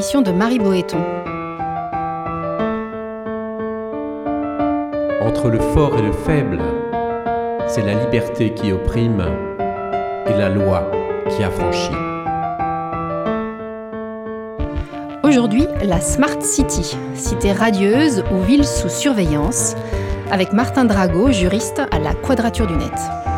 Émission de Marie Boéton. Entre le fort et le faible, c'est la liberté qui opprime et la loi qui affranchit. Aujourd'hui, la Smart City, cité radieuse ou ville sous surveillance, avec Martin Drago, juriste à la Quadrature du Net.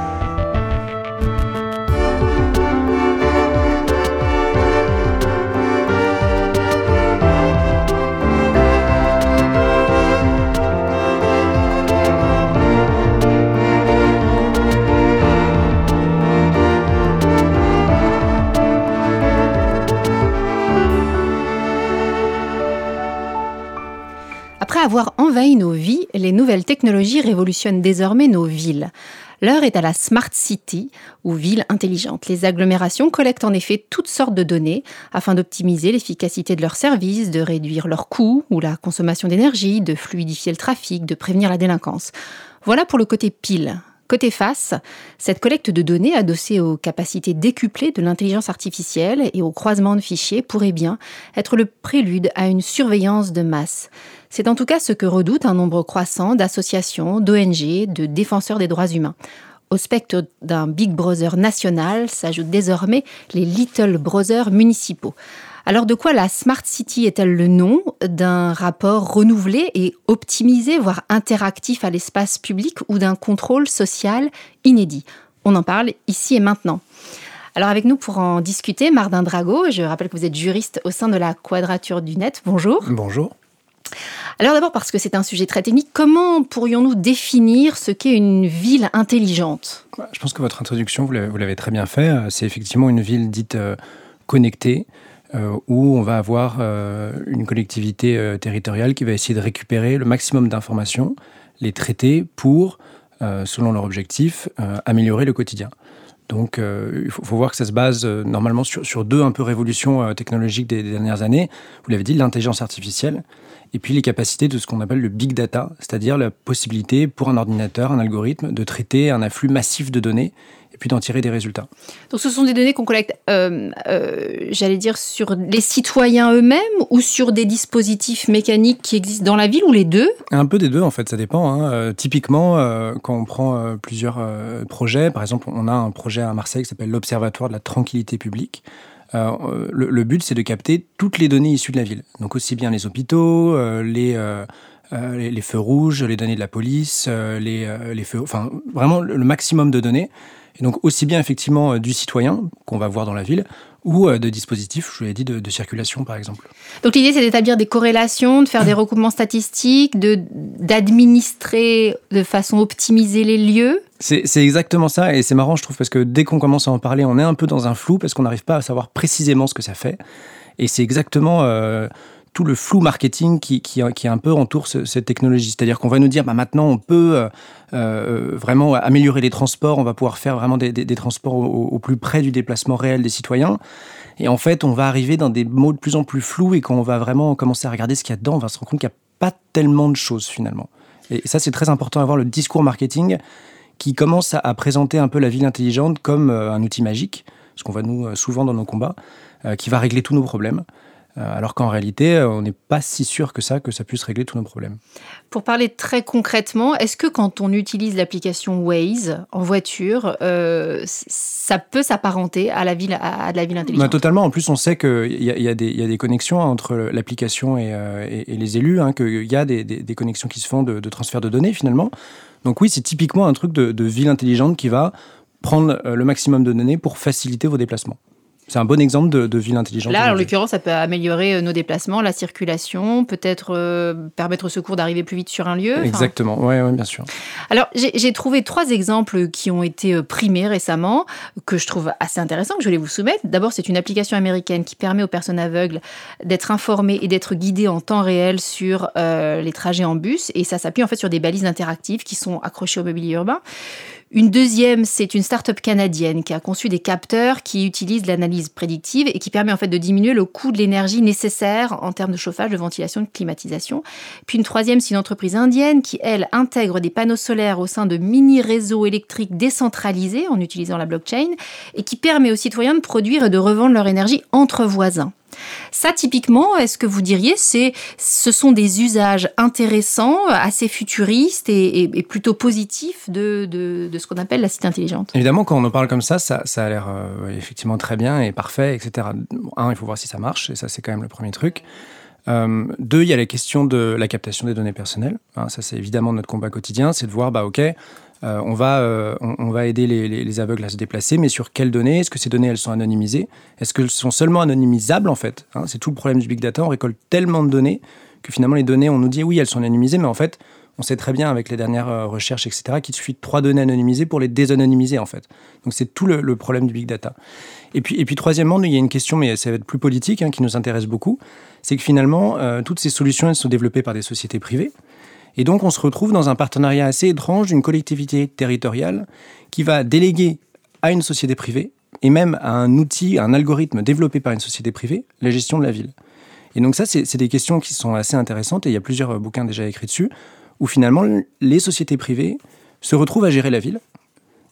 Avoir envahi nos vies, les nouvelles technologies révolutionnent désormais nos villes. L'heure est à la Smart City, ou ville intelligente. Les agglomérations collectent en effet toutes sortes de données afin d'optimiser l'efficacité de leurs services, de réduire leurs coûts ou la consommation d'énergie, de fluidifier le trafic, de prévenir la délinquance. Voilà pour le côté pile. Côté face, cette collecte de données adossée aux capacités décuplées de l'intelligence artificielle et au croisement de fichiers pourrait bien être le prélude à une surveillance de masse. C'est en tout cas ce que redoute un nombre croissant d'associations, d'ONG, de défenseurs des droits humains. Au spectre d'un Big Brother national s'ajoutent désormais les Little Brothers municipaux. Alors de quoi la Smart City est-elle le nom D'un rapport renouvelé et optimisé, voire interactif à l'espace public ou d'un contrôle social inédit? On en parle ici et maintenant. Alors avec nous pour en discuter, Mardin Drago, je rappelle que vous êtes juriste au sein de la Quadrature du Net. Bonjour. Bonjour. Alors d'abord parce que c'est un sujet très technique, comment pourrions-nous définir ce qu'est une ville intelligente? Je pense que votre introduction, vous l'avez très bien fait, c'est effectivement une ville dite euh, connectée, euh, où on va avoir euh, une collectivité euh, territoriale qui va essayer de récupérer le maximum d'informations, les traiter pour, selon leur objectif, améliorer le quotidien. Donc, il faut, voir que ça se base normalement sur, sur, deux un peu révolutions technologiques des, dernières années. Vous l'avez dit, l'intelligence artificielle et puis les capacités de ce qu'on appelle le big data, c'est-à-dire la possibilité pour un ordinateur, un algorithme, de traiter un afflux massif de données puis d'en tirer des résultats. Donc ce sont des données qu'on collecte, euh, euh, j'allais dire, sur les citoyens eux-mêmes ou sur des dispositifs mécaniques qui existent dans la ville ou les deux? Un peu des deux en fait, ça dépend. Hein. Euh, typiquement, quand on prend plusieurs projets, par exemple on a un projet à Marseille qui s'appelle l'Observatoire de la tranquillité publique. Le, le, but, c'est de capter toutes les données issues de la ville. Donc aussi bien les hôpitaux, les, les, les, feux rouges, les données de la police, les, les feux, enfin vraiment le maximum de données. Et donc aussi bien effectivement euh, du citoyen qu'on va voir dans la ville ou euh, de dispositifs, je vous l'ai dit, de, de, circulation par exemple. Donc l'idée c'est d'établir des corrélations, de faire des recoupements statistiques, d'administrer de, de façon optimisée les lieux c'est exactement ça et c'est marrant je trouve parce que dès qu'on commence à en parler on est un peu dans un flou parce qu'on n'arrive pas à savoir précisément ce que ça fait et c'est exactement euh, tout le flou marketing qui, qui, qui un peu entoure ce, cette technologie. C'est-à-dire qu'on va nous dire, bah, maintenant, on peut euh, euh, vraiment améliorer les transports, on va pouvoir faire vraiment des, transports au, plus près du déplacement réel des citoyens. Et en fait, on va arriver dans des mots de plus en plus flous et quand on va vraiment commencer à regarder ce qu'il y a dedans, on va se rendre compte qu'il n'y a pas tellement de choses finalement. Et ça, c'est très important d'avoir le discours marketing qui commence à, présenter un peu la ville intelligente comme euh, un outil magique, ce qu'on voit nous souvent dans nos combats, qui va régler tous nos problèmes. Euh, alors qu'en réalité, euh, on n'est pas si sûr que ça, que ça puisse régler tous nos problèmes. Pour parler très concrètement, est-ce que quand on utilise l'application Waze en voiture, euh, ça peut s'apparenter à la ville, à, à de la ville intelligente? Bah, Totalement. En plus, on sait qu'il y, y, y, a des connexions entre l'application et, euh, et, et, les élus, hein, qu'il y a des, des, des, connexions qui se font de, de, transfert de données finalement. Donc oui, c'est typiquement un truc de, de ville intelligente qui va prendre le maximum de données pour faciliter vos déplacements. C'est un bon exemple de, de ville intelligente. Là, en l'occurrence, ça peut améliorer euh, nos déplacements, la circulation, peut-être euh, permettre au secours d'arriver plus vite sur un lieu. Exactement, oui, ouais, bien sûr. Alors, j'ai trouvé trois exemples qui ont été euh, primés récemment, que je trouve assez intéressants, que je voulais vous soumettre. D'abord, c'est une application américaine qui permet aux personnes aveugles d'être informées et d'être guidées en temps réel sur euh, les trajets en bus. Et ça s'appuie en fait sur des balises interactives qui sont accrochées au mobilier urbain. Une deuxième, c'est une start-up canadienne qui a conçu des capteurs qui utilisent l'analyse prédictive et qui permet en fait de diminuer le coût de l'énergie nécessaire en termes de chauffage, de ventilation, de climatisation. Puis une troisième, c'est une entreprise indienne qui, elle, intègre des panneaux solaires au sein de mini-réseaux électriques décentralisés en utilisant la blockchain et qui permet aux citoyens de produire et de revendre leur énergie entre voisins. Ça, typiquement, est-ce que vous diriez, c'est, ce sont des usages intéressants, assez futuristes et, plutôt positifs de, de, ce qu'on appelle la cité intelligente? Évidemment, quand on en parle comme ça, ça, a l'air euh, effectivement très bien et parfait, etc. Un, il faut voir si ça marche, et ça, c'est quand même le premier truc. Euh, deux, il y a la question de la captation des données personnelles. Hein, ça, c'est évidemment notre combat quotidien, c'est de voir, bah, ok, euh, on, va, euh, on, va aider les, aveugles à se déplacer, mais sur quelles données? Est-ce que ces données, elles sont anonymisées? Est-ce qu'elles sont seulement anonymisables, en fait hein? C'est tout le problème du big data. On récolte tellement de données que finalement, les données, on nous dit oui, elles sont anonymisées, mais en fait, on sait très bien avec les dernières euh, recherches, etc., qu'il suffit de trois données anonymisées pour les désanonymiser, en fait. Donc, c'est tout le, problème du big data. Et puis, et puis troisièmement, il y a une question, mais ça va être plus politique, hein, qui nous intéresse beaucoup, c'est que finalement, toutes ces solutions, elles sont développées par des sociétés privées. Et donc on se retrouve dans un partenariat assez étrange d'une collectivité territoriale qui va déléguer à une société privée et même à un outil, un algorithme développé par une société privée, la gestion de la ville. Et donc ça, c'est des questions qui sont assez intéressantes et il y a plusieurs bouquins déjà écrits dessus, où finalement les sociétés privées se retrouvent à gérer la ville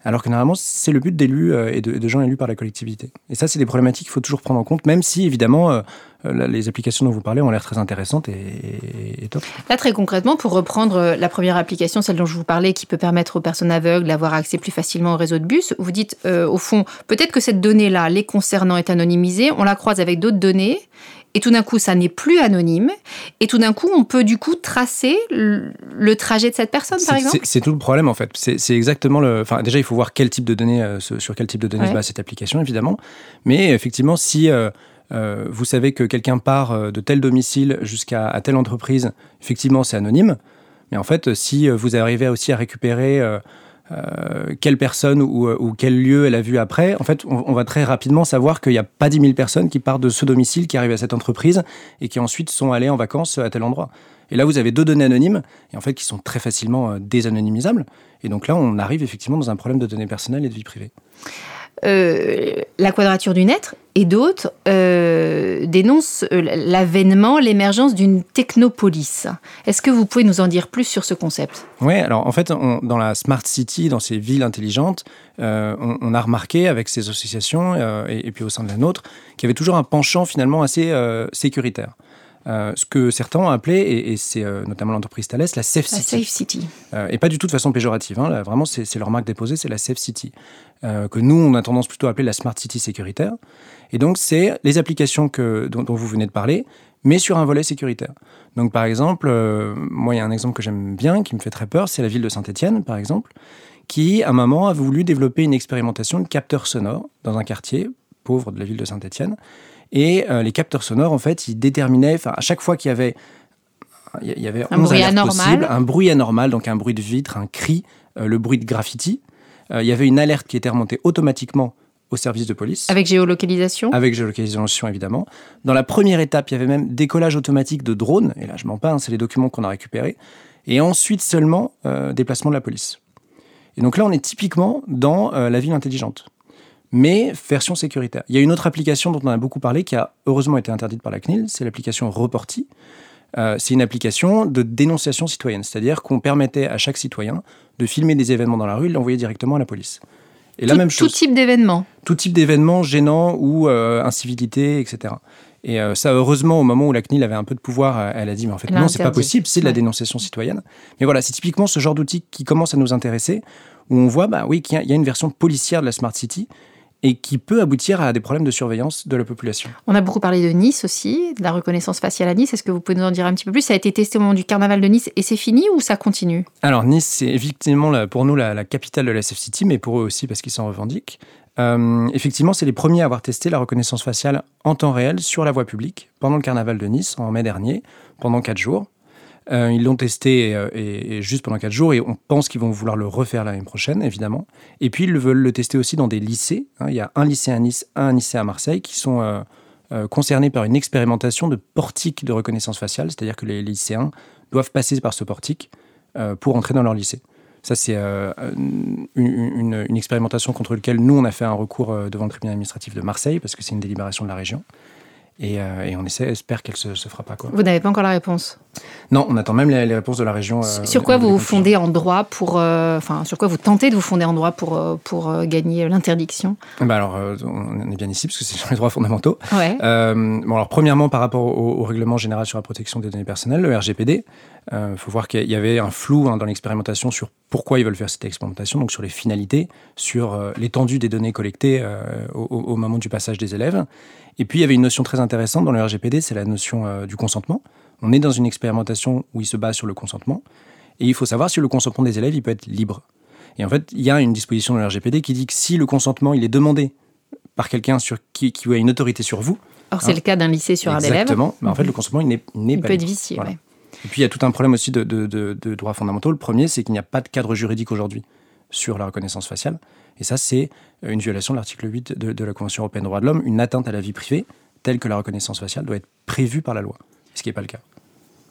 alors que normalement, c'est le but d'élus euh, et de, gens élus par la collectivité. Et ça, c'est des problématiques qu'il faut toujours prendre en compte, même si, évidemment, euh, euh, les applications dont vous parlez ont l'air très intéressantes et, top. Là, très concrètement, pour reprendre la première application, celle dont je vous parlais, qui peut permettre aux personnes aveugles d'avoir accès plus facilement au réseau de bus, vous dites, au fond, peut-être que cette donnée-là, les concernant, est anonymisée, on la croise avec d'autres données, et tout d'un coup, ça n'est plus anonyme. Et tout d'un coup, on peut du coup tracer le, trajet de cette personne, par exemple. C'est tout le problème en fait. C'est exactement le. Enfin, déjà, il faut voir quel type de données, euh, sur quel type de données se base cette application, évidemment. Mais effectivement, si euh, euh, vous savez que quelqu'un part de tel domicile jusqu'à telle entreprise, effectivement, c'est anonyme. Mais en fait, si vous arrivez aussi à récupérer euh, quelle personne ou, ou, quel lieu elle a vu après, en fait, on, va très rapidement savoir qu'il n'y a pas 10 000 personnes qui partent de ce domicile, qui arrivent à cette entreprise et qui ensuite sont allées en vacances à tel endroit. Et là, vous avez deux données anonymes, et en fait, qui sont très facilement euh, désanonymisables. Et donc là, on arrive effectivement dans un problème de données personnelles et de vie privée. Euh, la quadrature du net et d'autres euh, dénoncent euh, l'avènement, l'émergence d'une technopolis. Est-ce que vous pouvez nous en dire plus sur ce concept? Oui, alors en fait, dans la Smart City, dans ces villes intelligentes, on, a remarqué avec ces associations et, et, puis au sein de la nôtre qu'il y avait toujours un penchant finalement assez sécuritaire. Euh, ce que certains ont appelé, et, c'est euh, notamment l'entreprise Thales, la Safe City. Safe City. Euh, et pas du tout de façon péjorative. Hein, vraiment, c'est leur marque déposée, c'est la Safe City. que nous, on a tendance plutôt à appeler la Smart City sécuritaire. Et donc, c'est les applications que, dont, vous venez de parler, mais sur un volet sécuritaire. Donc, par exemple, moi, il y a un exemple que j'aime bien, qui me fait très peur, c'est la ville de Saint-Étienne, par exemple, qui, à un moment, a voulu développer une expérimentation de capteurs sonores dans un quartier pauvre de la ville de Saint-Étienne. Et euh, les capteurs sonores, en fait, ils déterminaient, enfin, à chaque fois qu'il y avait, il y avait un bruit anormal. un bruit anormal, donc un bruit de vitre, un cri, euh, le bruit de graffiti, euh, il y avait une alerte qui était remontée automatiquement au service de police. Avec géolocalisation Avec géolocalisation, évidemment. Dans la première étape, il y avait même décollage automatique de drones, et là, je m'en pas, hein, c'est les documents qu'on a récupérés. Et ensuite seulement, déplacement de la police. Et donc là, on est typiquement dans la ville intelligente mais version sécuritaire. Il y a une autre application dont on a beaucoup parlé qui a heureusement été interdite par la CNIL, c'est l'application Reporti. Euh, c'est une application de dénonciation citoyenne, c'est-à-dire qu'on permettait à chaque citoyen de filmer des événements dans la rue et de l'envoyer directement à la police. Et la même chose. Tout type d'événement. Tout type d'événement gênant ou euh, incivilité, etc. Et euh, ça, heureusement, au moment où la CNIL avait un peu de pouvoir, elle a dit, mais en fait, non, c'est pas possible, c'est de la dénonciation citoyenne. Mais voilà, c'est typiquement ce genre d'outil qui commence à nous intéresser, où on voit, bah oui, qu'il y a une version policière de la Smart City, et qui peut aboutir à des problèmes de surveillance de la population. On a beaucoup parlé de Nice aussi, de la reconnaissance faciale à Nice. Est-ce que vous pouvez nous en dire un petit peu plus? Ça a été testé au moment du carnaval de Nice et c'est fini ou ça continue? Alors Nice, c'est effectivement pour nous la, capitale de la Safe City, mais pour eux aussi parce qu'ils s'en revendiquent. Euh, effectivement, c'est les premiers à avoir testé la reconnaissance faciale en temps réel sur la voie publique pendant le carnaval de Nice en mai dernier, pendant quatre jours. Euh, ils l'ont testé euh, et, juste pendant 4 jours et on pense qu'ils vont vouloir le refaire l'année prochaine, évidemment. Et puis, ils veulent le tester aussi dans des lycées. Hein. Il y a un lycée à Nice, un lycée à Marseille qui sont euh, concernés par une expérimentation de portique de reconnaissance faciale, c'est-à-dire que les lycéens doivent passer par ce portique pour entrer dans leur lycée. Ça, c'est une, expérimentation contre laquelle nous, on a fait un recours devant le tribunal administratif de Marseille, parce que c'est une délibération de la région. Et, on espère qu'elle se, se fera pas. Quoi. Vous n'avez pas encore la réponse? Non, on attend même les, réponses de la région. Euh, sur quoi vous vous fondez en droit pour, euh, enfin, sur quoi vous tentez de vous fonder en droit pour euh, pour gagner l'interdiction? Bah alors, on est bien ici parce que c'est sur les droits fondamentaux. Ouais. bon alors, premièrement, par rapport au, règlement général sur la protection des données personnelles, le RGPD, il faut voir qu'il y avait un flou hein, dans l'expérimentation sur pourquoi ils veulent faire cette expérimentation, donc sur les finalités, sur l'étendue des données collectées au, au, moment du passage des élèves. Et puis, il y avait une notion très intéressante dans le RGPD, c'est la notion du consentement. On est dans une expérimentation où il se base sur le consentement. Et il faut savoir si le consentement des élèves, il peut être libre. Et en fait, il y a une disposition dans le RGPD qui dit que si le consentement, il est demandé par quelqu'un sur qui, qui a une autorité sur vous. Or, c'est hein, le cas d'un lycée sur un élève. Exactement. Mais en fait, le consentement, il n'est pas. Il peut être vicié, Et puis, il y a tout un problème aussi de, de, droits fondamentaux. Le premier, c'est qu'il n'y a pas de cadre juridique aujourd'hui sur la reconnaissance faciale. Et ça, c'est une violation de l'article 8 de, la Convention européenne des droits de l'homme, une atteinte à la vie privée, telle que la reconnaissance faciale doit être prévue par la loi, ce qui n'est pas le cas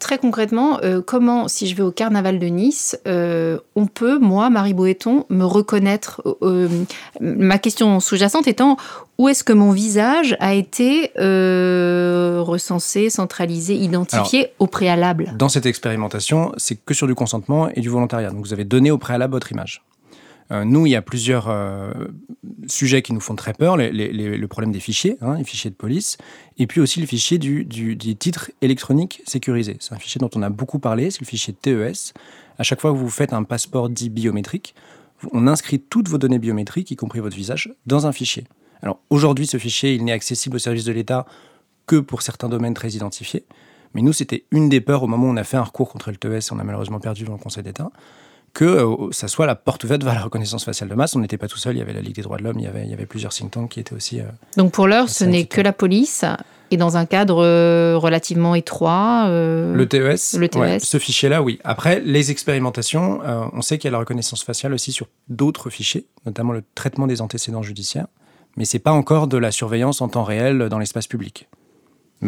très concrètement, euh, comment, si je vais au carnaval de Nice, euh, on peut, moi, Marie Boéton, me reconnaître euh, Ma question sous-jacente étant où est-ce que mon visage a été recensé, centralisé, identifié au préalable? Dans cette expérimentation, c'est que sur du consentement et du volontariat. Donc vous avez donné au préalable votre image. Nous, il y a plusieurs sujets qui nous font très peur. le problème des fichiers, hein, les fichiers de police, et puis aussi le fichier du, du, titre électronique sécurisé. C'est un fichier dont on a beaucoup parlé, c'est le fichier TES. À chaque fois que vous faites un passeport dit biométrique, on inscrit toutes vos données biométriques, y compris votre visage, dans un fichier. Alors aujourd'hui, ce fichier, il n'est accessible au service de l'État que pour certains domaines très identifiés. Mais nous, c'était une des peurs au moment où on a fait un recours contre le TES, on a malheureusement perdu dans le Conseil d'État que euh, ça soit la porte ouverte vers la reconnaissance faciale de masse. On n'était pas tout seul, il y avait la Ligue des droits de l'homme, il, y avait, il y avait plusieurs think tanks qui étaient aussi... Euh, Donc pour l'heure, ce n'est que la police et dans un cadre euh, relativement étroit. le TES, le TES. ce fichier-là, oui. Après, les expérimentations, on sait qu'il y a la reconnaissance faciale aussi sur d'autres fichiers, notamment le traitement des antécédents judiciaires, mais c'est pas encore de la surveillance en temps réel dans l'espace public.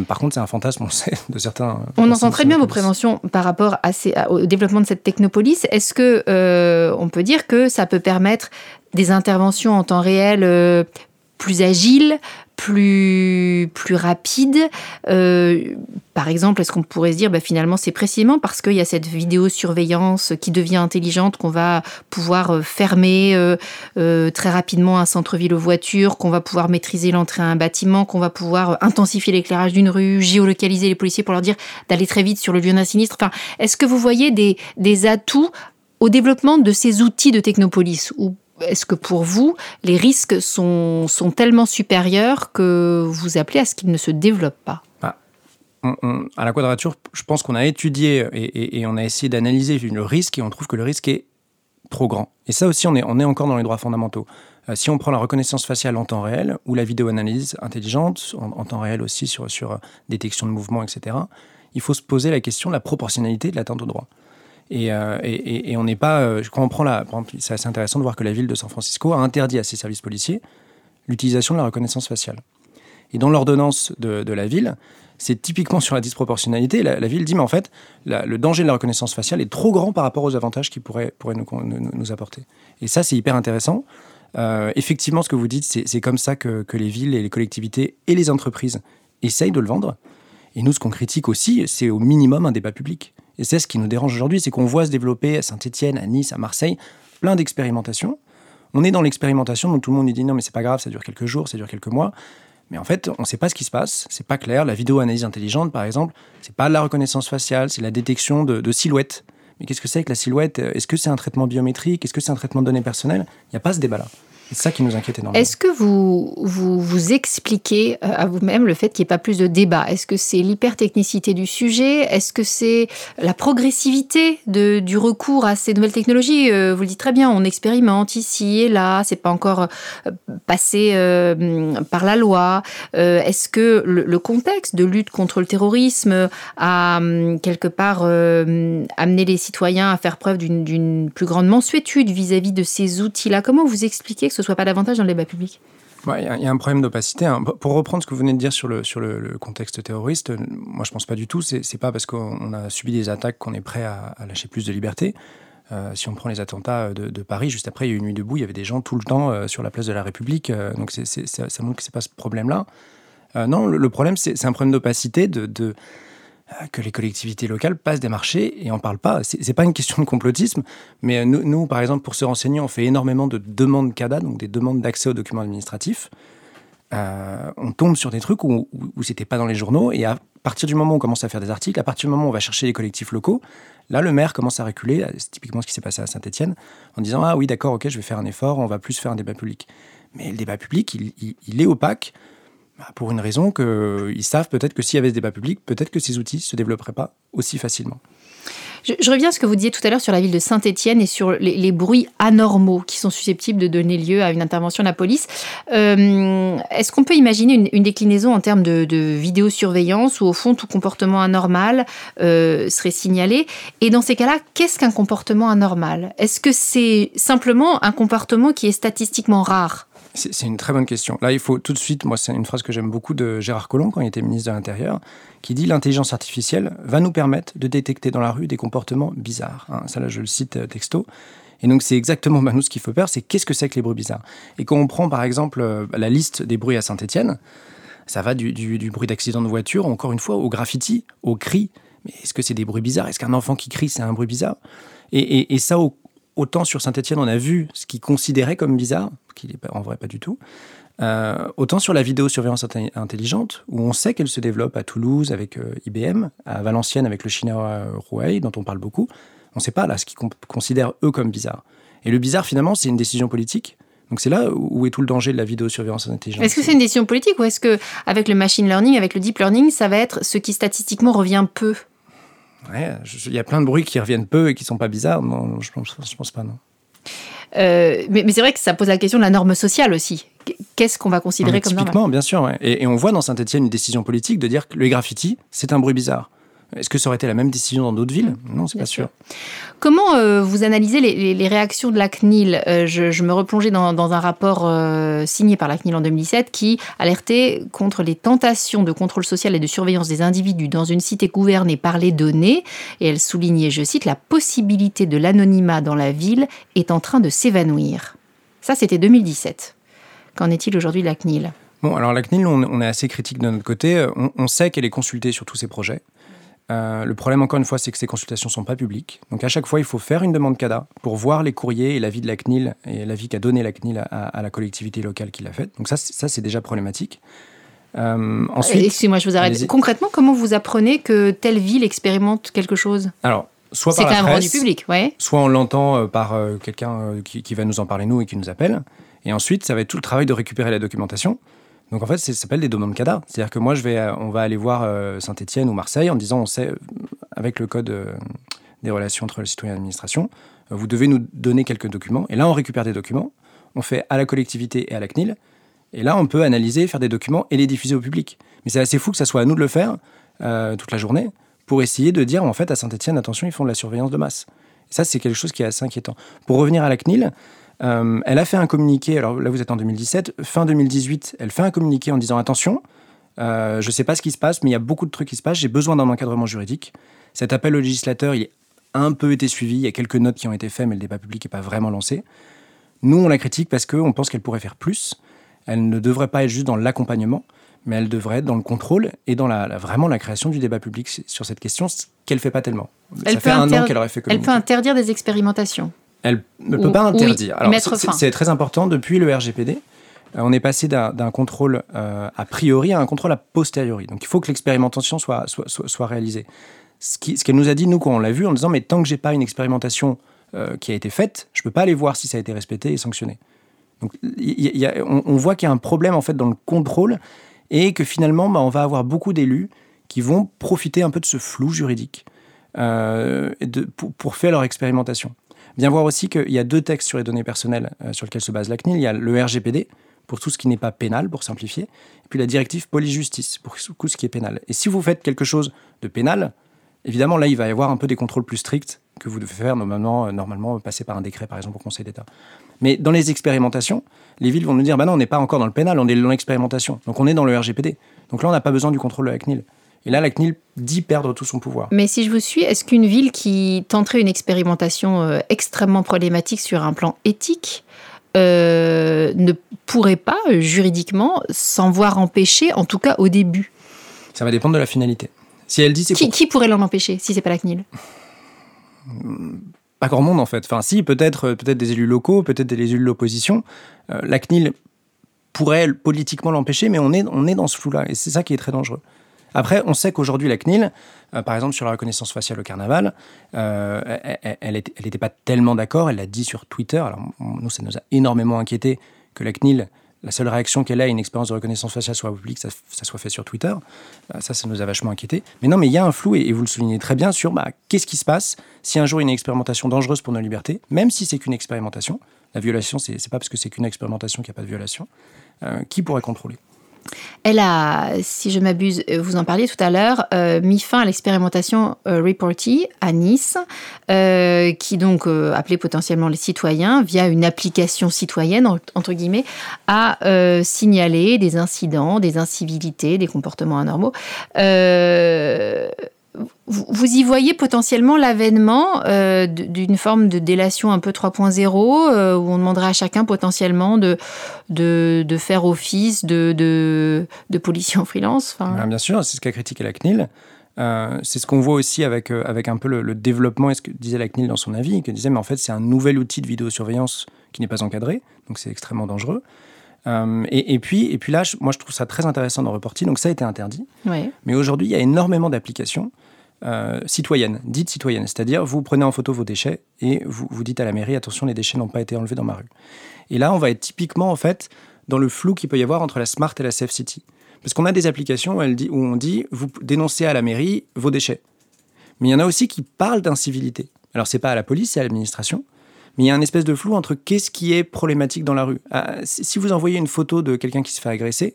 Par contre, c'est un fantasme, on sait, de certains. On entend très bien vos préventions par rapport à au développement de cette technopolis. Est-ce que euh, on peut dire que ça peut permettre des interventions en temps réel euh, plus agiles, plus, plus rapide. Euh, par exemple, est-ce qu'on pourrait se dire, bah, finalement, c'est précisément parce qu'il y a cette vidéosurveillance qui devient intelligente qu'on va pouvoir euh, fermer euh, très rapidement un centre-ville aux voitures, qu'on va pouvoir maîtriser l'entrée à un bâtiment, qu'on va pouvoir intensifier l'éclairage d'une rue, géolocaliser les policiers pour leur dire d'aller très vite sur le lieu d'un sinistre. Enfin, est-ce que vous voyez des, des atouts au développement de ces outils de Technopolis ou est-ce que pour vous, les risques sont, sont tellement supérieurs que vous appelez à ce qu'ils ne se développent pas? Bah, À la quadrature, je pense qu'on a étudié et, on a essayé d'analyser le risque et on trouve que le risque est trop grand. Et ça aussi, on est, on est encore dans les droits fondamentaux. Euh, si on prend la reconnaissance faciale en temps réel ou la vidéo-analyse intelligente, en, temps réel aussi sur, sur détection de mouvement, etc., il faut se poser la question de la proportionnalité de l'atteinte au droit. Euh, et, on n'est pas. Euh, quand on prend la. C'est assez intéressant de voir que la ville de San Francisco a interdit à ses services policiers l'utilisation de la reconnaissance faciale. Et dans l'ordonnance de, la ville, c'est typiquement sur la disproportionnalité. La, ville dit, mais en fait, le danger de la reconnaissance faciale est trop grand par rapport aux avantages qu'il pourrait, nous, apporter. Et ça, c'est hyper intéressant. Euh, effectivement, ce que vous dites, c'est comme ça que, que, les villes et les collectivités et les entreprises essayent de le vendre. Et nous, ce qu'on critique aussi, c'est au minimum un débat public. Et c'est ce qui nous dérange aujourd'hui, c'est qu'on voit se développer à Saint-Etienne, à Nice, à Marseille, plein d'expérimentations. On est dans l'expérimentation, donc tout le monde nous dit non, mais c'est pas grave, ça dure quelques jours, ça dure quelques mois. Mais en fait, on ne sait pas ce qui se passe, c'est pas clair. La vidéo-analyse intelligente, par exemple, c'est pas de la reconnaissance faciale, c'est la détection de, de silhouettes. Mais qu'est-ce que c'est que la silhouette? Est-ce que c'est un traitement biométrique? Est-ce que c'est un traitement de données personnelles? Il n'y a pas ce débat-là. C'est ça qui nous inquiète énormément. Est-ce que vous, vous, vous expliquez euh, à vous-même le fait qu'il n'y ait pas plus de débat? Est-ce que c'est l'hypertechnicité du sujet? Est-ce que c'est la progressivité de, du recours à ces nouvelles technologies? Euh, Vous le dites très bien, on expérimente ici et là, c'est pas encore euh, passé par la loi. Est-ce que le, contexte de lutte contre le terrorisme a quelque part amené les citoyens à faire preuve d'une plus grande mensuétude vis-à-vis de ces outils-là? Comment vous expliquez que ce soit pas davantage dans le débat public il y, a un problème d'opacité. Hein. Pour reprendre ce que vous venez de dire sur le, sur le, contexte terroriste, moi je pense pas du tout. C'est pas parce qu'on a subi des attaques qu'on est prêt à, lâcher plus de liberté. Euh, si on prend les attentats de, Paris, juste après, il y a eu une nuit debout, il y avait des gens tout le temps euh, sur la place de la République. Euh, donc ça montre que c'est pas ce problème-là. non, le, problème, c'est un problème d'opacité, de, euh, que les collectivités locales passent des marchés et en parlent pas. C'est pas une question de complotisme, mais nous, nous, par exemple, pour se renseigner, on fait énormément de demandes CADA, donc des demandes d'accès aux documents administratifs. Euh, on tombe sur des trucs où, où, c'était pas dans les journaux et à partir du moment où on commence à faire des articles, à partir du moment où on va chercher les collectifs locaux, là le maire commence à reculer. C'est typiquement ce qui s'est passé à Saint-Etienne en disant ah oui d'accord ok je vais faire un effort, on va plus faire un débat public. Mais le débat public il est opaque. Bah, pour une raison qu'ils savent peut-être que s'il y avait ce débat public, peut-être que ces outils ne se développeraient pas aussi facilement. Je, reviens à ce que vous disiez tout à l'heure sur la ville de Saint-Étienne et sur les, bruits anormaux qui sont susceptibles de donner lieu à une intervention de la police. Euh, est-ce qu'on peut imaginer une, déclinaison en termes de, vidéosurveillance où, au fond, tout comportement anormal euh, serait signalé? Et dans ces cas-là, qu'est-ce qu'un comportement anormal? Est-ce que c'est simplement un comportement qui est statistiquement rare? C'est une très bonne question. Là, il faut tout de suite, moi, c'est une phrase que j'aime beaucoup de Gérard Collomb quand il était ministre de l'Intérieur, qui dit l'intelligence artificielle va nous permettre de détecter dans la rue des comportements bizarres. Hein. ça, là, je le cite euh, texto. Et donc, c'est exactement bah, nous ce qu'il faut faire, c'est qu'est-ce que c'est que les bruits bizarres? Et quand on prend, par exemple, euh, la liste des bruits à Saint-Etienne, ça va du, bruit d'accident de voiture, encore une fois, au graffiti, au cri. Mais est-ce que c'est des bruits bizarres? Est-ce qu'un enfant qui crie, c'est un bruit bizarre? Et, et, ça, au, autant sur Saint-Etienne, on a vu ce qu'ils considérait comme bizarre, qui n'est en vrai pas du tout. Euh, autant sur la vidéosurveillance intelligente, où on sait qu'elle se développe à Toulouse avec euh, IBM, à Valenciennes avec le chinois Huawei, dont on parle beaucoup, on ne sait pas là ce qu'ils considèrent eux comme bizarre. Et le bizarre, finalement, c'est une décision politique. Donc c'est là où est tout le danger de la vidéosurveillance intelligente. Est-ce que c'est une décision politique ou est-ce que avec le machine learning, avec le deep learning, ça va être ce qui statistiquement revient peu? Ouais, il y a plein de bruits qui reviennent peu et qui sont pas bizarres. Non, je pense, je pense pas, non. Euh, mais, c'est vrai que ça pose la question de la norme sociale aussi. Qu'est-ce qu'on va considérer comme norme? Typiquement, bien sûr. Et, et, on voit dans Saint-Etienne une décision politique de dire que le graffiti, c'est un bruit bizarre. Est-ce que ça aurait été la même décision dans d'autres villes Non, c'est pas sûr. Comment euh, vous analysez les, réactions de la CNIL? Euh, je, me replongeais dans, un rapport euh, signé par la CNIL en 2017 qui alertait contre les tentations de contrôle social et de surveillance des individus dans une cité gouvernée par les données. Et elle soulignait, je cite, la possibilité de l'anonymat dans la ville est en train de s'évanouir. Ça, c'était 2017. Qu'en est-il aujourd'hui de la CNIL? Bon, alors la CNIL, on, est assez critique de notre côté. on sait qu'elle est consultée sur tous ces projets. Euh, le problème, encore une fois, c'est que ces consultations ne sont pas publiques. Donc, à chaque fois, il faut faire une demande CADA pour voir les courriers et l'avis de la CNIL et l'avis qu'a donné la CNIL à, la collectivité locale qui l'a faite. Donc, ça, ça c'est déjà problématique. Euh, ensuite, Excusez-moi, je vous arrête. Concrètement, comment vous apprenez que telle ville expérimente quelque chose? Alors, soit par la quand même rendu public, ouais. soit on l'entend euh, par quelqu'un qui, qui, va nous en parler nous et qui nous appelle. Et ensuite, ça va être tout le travail de récupérer la documentation donc en fait, ça s'appelle des demandes CADA. C'est-à-dire que moi, je vais, on va aller voir euh, Saint-Etienne ou Marseille en disant, on sait, euh, avec le code euh, des relations entre le citoyen et l'administration, vous devez nous donner quelques documents. Et là, on récupère des documents, on fait à la collectivité et à la CNIL. Et là, on peut analyser, faire des documents et les diffuser au public. Mais c'est assez fou que ça soit à nous de le faire toute la journée pour essayer de dire, en fait, à Saint-Etienne, attention, ils font de la surveillance de masse. Et ça, c'est quelque chose qui est assez inquiétant. Pour revenir à la CNIL, euh, elle a fait un communiqué, alors là vous êtes en 2017, fin 2018, elle fait un communiqué en disant attention, euh, je ne sais pas ce qui se passe, mais il y a beaucoup de trucs qui se passent, j'ai besoin d'un encadrement juridique. Cet appel au législateur, il a un peu été suivi, il y a quelques notes qui ont été faites, mais le débat public n'est pas vraiment lancé. Nous, on la critique parce qu'on pense qu'elle pourrait faire plus. Elle ne devrait pas être juste dans l'accompagnement, mais elle devrait être dans le contrôle et dans la, vraiment la création du débat public sur cette question, ce qu'elle ne fait pas tellement. Elle Ça fait un an qu'elle aurait fait Elle peut interdire des expérimentations. Elle ne peut pas interdire. c'est très important. Depuis le RGPD, euh, on est passé d'un contrôle euh, a priori à un contrôle a posteriori. Donc il faut que l'expérimentation soit, soit, soit, réalisée. Ce qu'elle ce nous a dit, nous, quand on l'a vu, en disant, mais tant que j'ai pas une expérimentation euh, qui a été faite, je peux pas aller voir si ça a été respecté et sanctionné. Donc y a, on, voit qu'il y a un problème en fait dans le contrôle et que finalement, bah, on va avoir beaucoup d'élus qui vont profiter un peu de ce flou juridique de, pour, pour, faire leur expérimentation. Bien voir aussi qu'il y a deux textes sur les données personnelles euh, sur lesquels se base la CNIL. Il y a le RGPD, pour tout ce qui n'est pas pénal, pour simplifier, et puis la directive police-justice, pour tout ce qui est pénal. Et si vous faites quelque chose de pénal, évidemment, là, il va y avoir un peu des contrôles plus stricts que vous devez faire normalement, euh, normalement passer par un décret, par exemple, au Conseil d'État. Mais dans les expérimentations, les villes vont nous dire, bah non, on n'est pas encore dans le pénal, on est dans l'expérimentation. Donc on est dans le RGPD. Donc là, on n'a pas besoin du contrôle de la CNIL. Et là, la CNIL dit perdre tout son pouvoir. Mais si je vous suis, est-ce qu'une ville qui tenterait une expérimentation euh, extrêmement problématique sur un plan éthique euh, ne pourrait pas juridiquement s'en voir empêcher, en tout cas au début? Ça va dépendre de la finalité. Si elle dit qui, qui pourrait l'en empêcher si c'est pas la CNIL? Pas grand monde en fait. Enfin, si, peut-être peut des élus locaux, peut-être des élus de l'opposition. Euh, la CNIL pourrait politiquement l'empêcher, mais on est, on est dans ce flou-là. Et c'est ça qui est très dangereux. Après, on sait qu'aujourd'hui, la CNIL, euh, par exemple, sur la reconnaissance faciale au carnaval, euh, elle n'était pas tellement d'accord. Elle l'a dit sur Twitter. Alors, nous, ça nous a énormément inquiété que la CNIL, la seule réaction qu'elle ait à une expérience de reconnaissance faciale soit publique, ça, ça soit fait sur Twitter. Euh, ça, ça nous a vachement inquiété. Mais non, mais il y a un flou, et, vous le soulignez très bien, sur bah, qu'est-ce qui se passe si un jour a une expérimentation dangereuse pour nos libertés, même si c'est qu'une expérimentation. La violation, c'est pas parce que c'est qu'une expérimentation qu'il n'y a pas de violation. qui pourrait contrôler? Elle a, si je m'abuse, euh, vous en parliez tout à l'heure, euh, mis fin à l'expérimentation euh, Reporty à Nice, qui donc appelait potentiellement les citoyens, via une application citoyenne, entre guillemets, à signaler des incidents, des incivilités, des comportements anormaux vous y voyez potentiellement l'avènement euh, d'une forme de délation un peu 3.0 euh, où on demanderait à chacun potentiellement de, de, faire office de, de, de policier freelance ah, Bien sûr, c'est ce qu'a critiqué la CNIL. Euh, c'est ce qu'on voit aussi avec, avec un peu le, développement, et ce que disait la CNIL dans son avis, qui disait mais en fait c'est un nouvel outil de vidéosurveillance qui n'est pas encadré, donc c'est extrêmement dangereux. Et, et, puis, et puis là, moi je trouve ça très intéressant dans Reporty, donc ça a été interdit. Mais aujourd'hui, il y a énormément d'applications euh, citoyenne, dite citoyenne. C'est-à-dire, vous prenez en photo vos déchets et vous, vous dites à la mairie, attention, les déchets n'ont pas été enlevés dans ma rue. Et là, on va être typiquement, en fait, dans le flou qu'il peut y avoir entre la Smart et la Safe City. Parce qu'on a des applications où, dit, où on dit, vous dénoncez à la mairie vos déchets. Mais il y en a aussi qui parlent d'incivilité. Alors, c'est pas à la police, c'est à l'administration. Mais il y a un espèce de flou entre qu'est-ce qui est problématique dans la rue. Ah, si vous envoyez une photo de quelqu'un qui se fait agresser,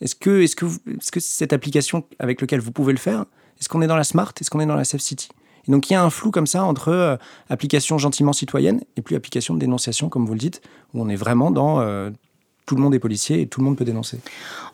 est-ce que, est -ce que, est -ce que cette application avec laquelle vous pouvez le faire, est-ce qu'on est dans la smart Est-ce qu'on est dans la safe city? Et donc il y a un flou comme ça entre euh, application gentiment citoyenne et puis application de dénonciation, comme vous le dites, où on est vraiment dans euh, tout le monde est policier et tout le monde peut dénoncer.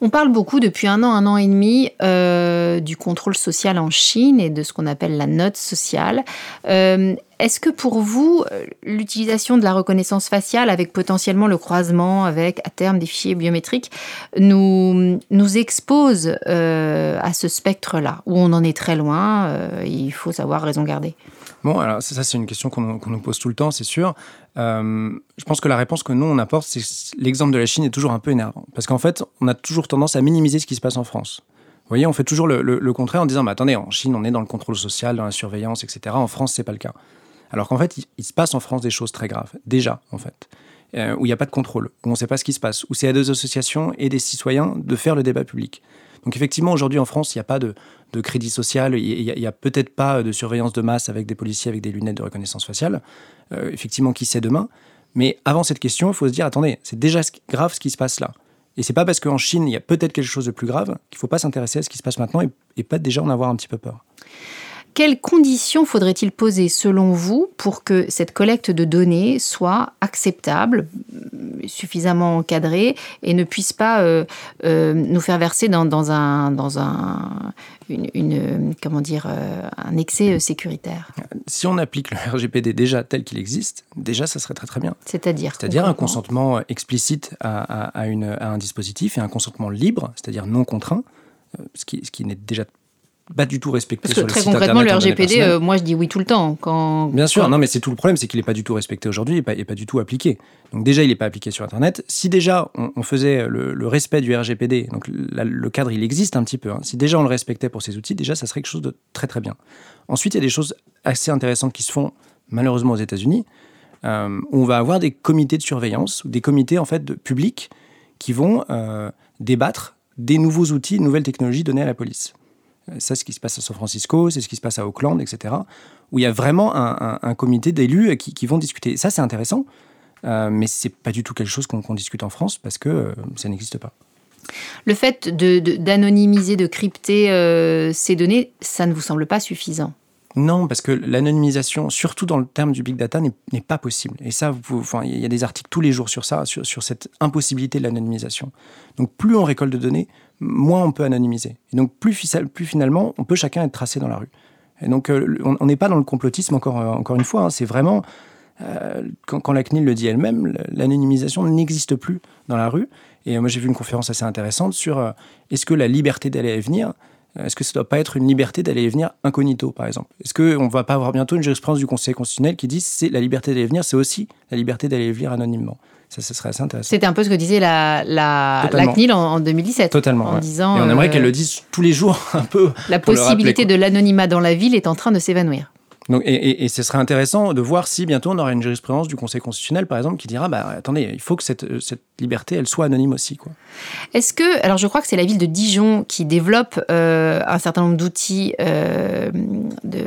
On parle beaucoup depuis un an, un an et demi euh, du contrôle social en Chine et de ce qu'on appelle la note sociale. Euh, est-ce que pour vous, euh, l'utilisation de la reconnaissance faciale avec potentiellement le croisement avec à terme des fichiers biométriques nous, nous expose à ce spectre-là, où on en est très loin, il faut savoir raison garder? Bon, alors ça, c'est une question qu'on nous pose tout le temps, c'est sûr. Euh, je pense que la réponse que nous, on apporte, c'est l'exemple de la Chine est toujours un peu énervant. Parce qu'en fait, on a toujours tendance à minimiser ce qui se passe en France. Vous voyez, on fait toujours le, contraire en disant, mais attendez, en Chine, on est dans le contrôle social, dans la surveillance, etc. En France, c'est pas le cas. Alors qu'en fait, il, se passe en France des choses très graves, déjà, en fait, euh, où il n'y a pas de contrôle, où on ne sait pas ce qui se passe, où c'est à deux associations et des citoyens de faire le débat public. Donc effectivement, aujourd'hui en France, il n'y a pas de, crédit social, il n'y a, peut-être pas de surveillance de masse avec des policiers avec des lunettes de reconnaissance faciale. Euh, effectivement, qui sait demain Mais avant cette question, il faut se dire, attendez, c'est déjà grave ce qui se passe là. Et c'est pas parce qu'en Chine, il y a peut-être quelque chose de plus grave qu'il ne faut pas s'intéresser à ce qui se passe maintenant et, et pas déjà en avoir un petit peu peur. Quelles conditions faudrait-il poser selon vous pour que cette collecte de données soit acceptable, suffisamment encadrée et ne puisse pas euh, euh, nous faire verser dans, un, dans un, une, comment dire, euh, un excès sécuritaire? Si on applique le RGPD déjà tel qu'il existe, déjà ça serait très très bien. C'est-à-dire C'est-à-dire un consentement explicite à, à, une, à, un dispositif et un consentement libre, c'est-à-dire non contraint, ce qui, ce qui n'est déjà pas du tout respecté Parce que très concrètement, le RGPD, euh, moi je dis oui tout le temps. Quand, Bien sûr, non, mais c'est tout le problème, c'est qu'il n'est pas du tout respecté aujourd'hui et pas, pas du tout appliqué. Donc déjà, il n'est pas appliqué sur Internet. Si déjà on, faisait le, respect du RGPD, donc le cadre il existe un petit peu, hein. si déjà on le respectait pour ces outils, déjà ça serait quelque chose de très très bien. Ensuite, il y a des choses assez intéressantes qui se font malheureusement aux États-Unis, euh, où on va avoir des comités de surveillance, des comités en fait de publics qui vont euh, débattre des nouveaux outils, de nouvelles technologies données à la police. Ça, c'est ce qui se passe à San Francisco, c'est ce qui se passe à Auckland, etc. Où il y a vraiment un, comité d'élus qui, vont discuter. Ça, c'est intéressant, euh, mais c'est pas du tout quelque chose qu'on discute en France parce que euh, ça n'existe pas. Le fait d'anonymiser, de, crypter euh, ces données, ça ne vous semble pas suffisant? Non, parce que l'anonymisation, surtout dans le terme du big data, n'est pas possible. Et ça, il y a des articles tous les jours sur ça, sur, sur cette impossibilité de l'anonymisation. Donc, plus on récolte de données, moins on peut anonymiser. Et donc, plus, finalement, on peut chacun être tracé dans la rue. Et donc, euh, on n'est pas dans le complotisme, encore, euh, encore une fois. Hein. c'est vraiment, euh, quand, la CNIL le dit elle-même, l'anonymisation n'existe plus dans la rue. Et moi, j'ai vu une conférence assez intéressante sur est-ce que la liberté d'aller et venir, Est-ce que ça ne doit pas être une liberté d'aller et venir incognito, par exemple? Est-ce qu'on ne va pas avoir bientôt une jurisprudence du Conseil constitutionnel qui dit que la liberté d'aller et venir, c'est aussi la liberté d'aller et venir anonymement? Ça, ça serait assez intéressant. C'était un peu ce que disait la, la, la CNIL en, 2017. Totalement. En disant, et on aimerait euh, qu'elle le dise tous les jours, un peu. La possibilité de l'anonymat dans la ville est en train de s'évanouir. Donc, et, et, ce serait intéressant de voir si bientôt on aura une jurisprudence du Conseil constitutionnel, par exemple, qui dira bah, attendez, il faut que cette, cette liberté, elle soit anonyme aussi. Est-ce que, alors je crois que c'est la ville de Dijon qui développe euh, un certain nombre d'outils euh, de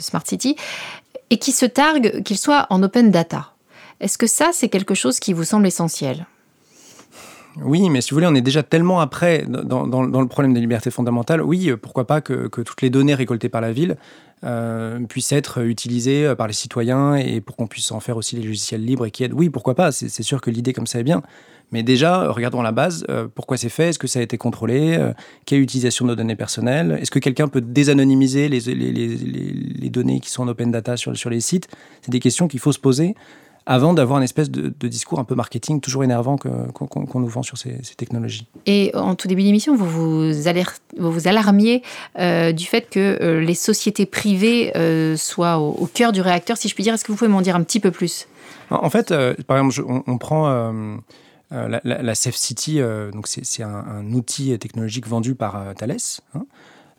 Smart City et qui se targue qu'ils soient en open data. Est-ce que ça, c'est quelque chose qui vous semble essentiel? Oui, mais si vous voulez, on est déjà tellement après dans, le problème des libertés fondamentales. Oui, pourquoi pas que, toutes les données récoltées par la ville euh, puissent être utilisées par les citoyens et pour qu'on puisse en faire aussi les logiciels libres et qui aident. Oui, pourquoi pas C'est sûr que l'idée comme ça est bien. Mais déjà, regardons la base. Euh, pourquoi c'est fait Est-ce que ça a été contrôlé euh, Quelle utilisation de nos données personnelles Est-ce que quelqu'un peut désanonymiser les, les, données qui sont en open data sur, sur les sites? C'est des questions qu'il faut se poser avant d'avoir une espèce de, discours un peu marketing toujours énervant qu'on nous vend sur ces, technologies. Et en tout début d'émission, vous vous, vous, alarmiez euh, du fait que euh, les sociétés privées euh, soient au, cœur du réacteur, si je puis dire. Est-ce que vous pouvez m'en dire un petit peu plus? En fait, par exemple, on, prend... la, Safe City, donc c'est un, outil technologique vendu par Thales,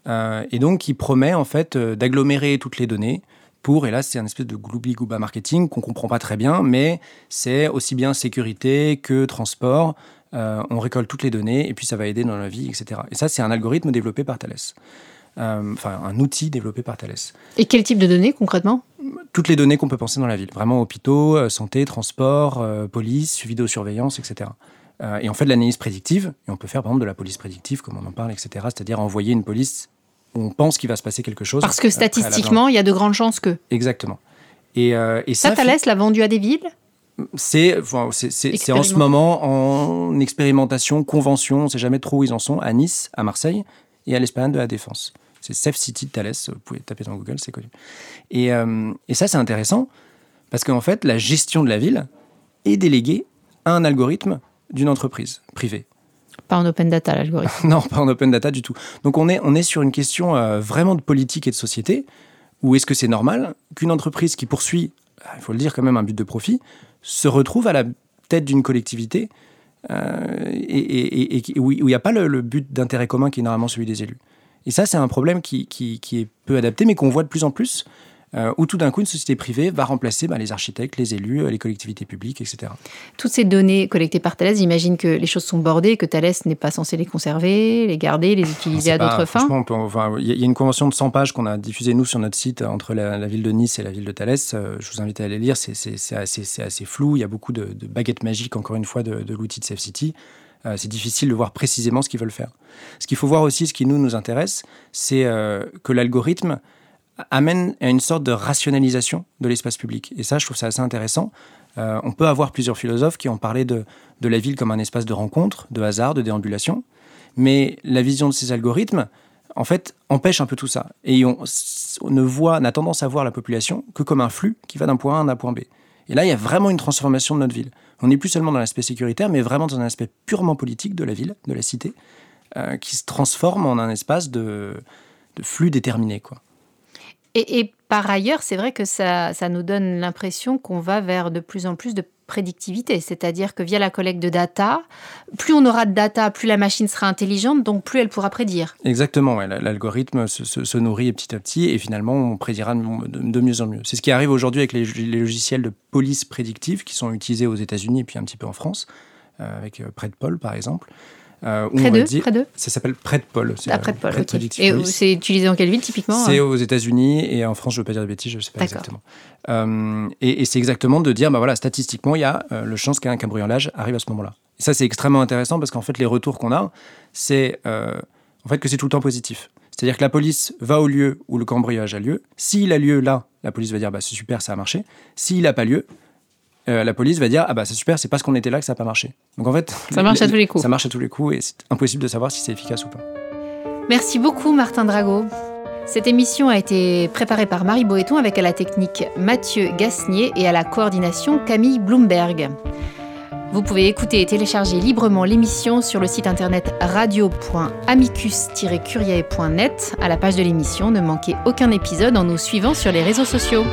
hein, et donc qui promet en fait d'agglomérer toutes les données, pour, et là c'est un espèce de gloubi-gouba marketing qu'on comprend pas très bien, mais c'est aussi bien sécurité que transport. Euh, on récolte toutes les données et puis ça va aider dans la vie, etc. Et ça, c'est un algorithme développé par Thales. Euh, enfin, un outil développé par Thales. Et quel type de données concrètement? Toutes les données qu'on peut penser dans la ville. Vraiment hôpitaux, euh, santé, transport, police, vidéosurveillance, etc. et on fait de l'analyse prédictive, et on peut faire par exemple de la police prédictive, comme on en parle, etc. C'est-à-dire envoyer une police on pense qu'il va se passer quelque chose. Parce que statistiquement, il y a de grandes chances que. Exactement. Et, euh, ça, ça Thalès l'a vendu à des villes c'est en ce moment en expérimentation, convention, on ne sait jamais trop où ils en sont, à Nice, à Marseille et à l'Esplanade de la Défense. C'est Safe City de Thalès, vous pouvez taper dans Google, c'est connu. Et, euh, et ça, c'est intéressant parce qu'en fait, la gestion de la ville est déléguée à un algorithme d'une entreprise privée. Pas en open data, l'algorithme. non, pas en open data du tout. Donc on est, sur une question euh, vraiment de politique et de société, où est-ce que c'est normal qu'une entreprise qui poursuit, ah, il faut le dire quand même, un but de profit, se retrouve à la tête d'une collectivité euh, et, où il n'y a pas le, but d'intérêt commun qui est normalement celui des élus. Et ça, c'est un problème qui est peu adapté, mais qu'on voit de plus en plus euh, où tout d'un coup une société privée va remplacer bah, les architectes, les élus, euh, les collectivités publiques, etc. Toutes ces données collectées par Thales, j'imagine que les choses sont bordées, que Thales n'est pas censé les conserver, les garder, les utiliser à d'autres fins. Il y a une convention de 100 pages qu'on a diffusée nous sur notre site entre la, ville de Nice et la ville de Thales. Euh, je vous invite à aller lire, c'est assez, assez, flou. Il y a beaucoup de, baguettes magiques, encore une fois, de, l'outil de Safe City. c'est difficile de voir précisément ce qu'ils veulent faire. Ce qu'il faut voir aussi, ce qui nous, nous intéresse, c'est que l'algorithme amène à une sorte de rationalisation de l'espace public. Et ça, je trouve ça assez intéressant. Euh, on peut avoir plusieurs philosophes qui ont parlé de, de, la ville comme un espace de rencontre, de hasard, de déambulation. Mais la vision de ces algorithmes, en fait, empêche un peu tout ça. Et on, ne voit, on a tendance à voir la population que comme un flux qui va d'un point A à un point B. Et là, il y a vraiment une transformation de notre ville. On n'est plus seulement dans l'aspect sécuritaire, mais vraiment dans un aspect purement politique de la ville, de la cité, euh, qui se transforme en un espace de, de flux déterminé. Quoi. Et, par ailleurs, c'est vrai que ça, nous donne l'impression qu'on va vers de plus en plus de prédictivité, c'est-à-dire que via la collecte de data, plus on aura de data, plus la machine sera intelligente, donc plus elle pourra prédire. Exactement, l'algorithme se, nourrit petit à petit et finalement on prédira de, mieux en mieux. C'est ce qui arrive aujourd'hui avec les, logiciels de police prédictive qui sont utilisés aux États-Unis et puis un petit peu en France, euh, avec euh, Predpol par exemple. Euh, près d'eux Près Ça s'appelle Près de Paul. Ah, Près de Paul, Et c'est utilisé en quelle ville typiquement C'est hein aux États-Unis et en France, je ne veux pas dire de bêtises, je ne sais pas exactement. Euh, et, c'est exactement de dire, bah voilà, statistiquement, il y a euh, le chance qu'un cambriolage arrive à ce moment-là. Et ça, c'est extrêmement intéressant parce qu'en fait, les retours qu'on a, c'est en fait que c'est tout le temps positif. C'est-à-dire que la police va au lieu où le cambriolage a lieu. S'il a lieu là, la police va dire, bah c'est super, ça a marché. S'il n'a pas lieu, euh, la police va dire ah bah c'est super, c'est parce qu'on était là que ça n'a pas marché. Donc en fait, ça marche à tous les coups. Ça marche à tous les coups et c'est impossible de savoir si c'est efficace ou pas. Merci beaucoup Martin Drago. Cette émission a été préparée par Marie Boéton avec à la technique Mathieu Gasnier et à la coordination Camille Bloomberg. Vous pouvez écouter et télécharger librement l'émission sur le site internet radio.amicus-curiae.net. À la page de l'émission, ne manquez aucun épisode en nous suivant sur les réseaux sociaux.